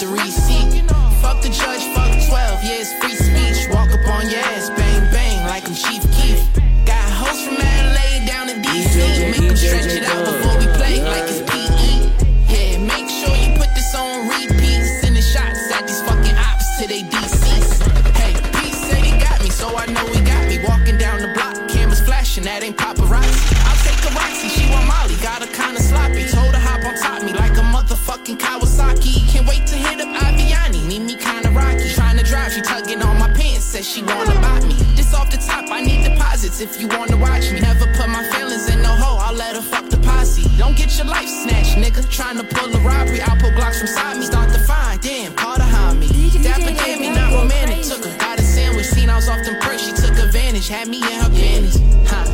the receipt. Fuck the judge, fuck 12, yeah, it's free speech. Walk up on your ass, bang, bang, like I'm Chief Keef. Got hoes from LA down to DC. Make them stretch it out before we play like it's PE. Yeah, make sure you put this on repeat. Sending shots at these fucking ops to they deceased. Hey, Pete said he got me, so I know he got me. Walking down the block, cameras flashing, that ain't paparazzi. I'll take a Roxy, she want my drive, she tugging on my pants, says she wanna buy me. This off the top, I need deposits if you wanna watch me. Never put my feelings in no hole, I'll let her fuck the posse. Don't get your life snatched, nigga. Trying to pull a robbery, I'll pull Glocks from side me. Start to find, damn, call the homie. That became me, not romantic. Took her, got a sandwich, seen I was off them perks, she took advantage, had me in her panties. Huh.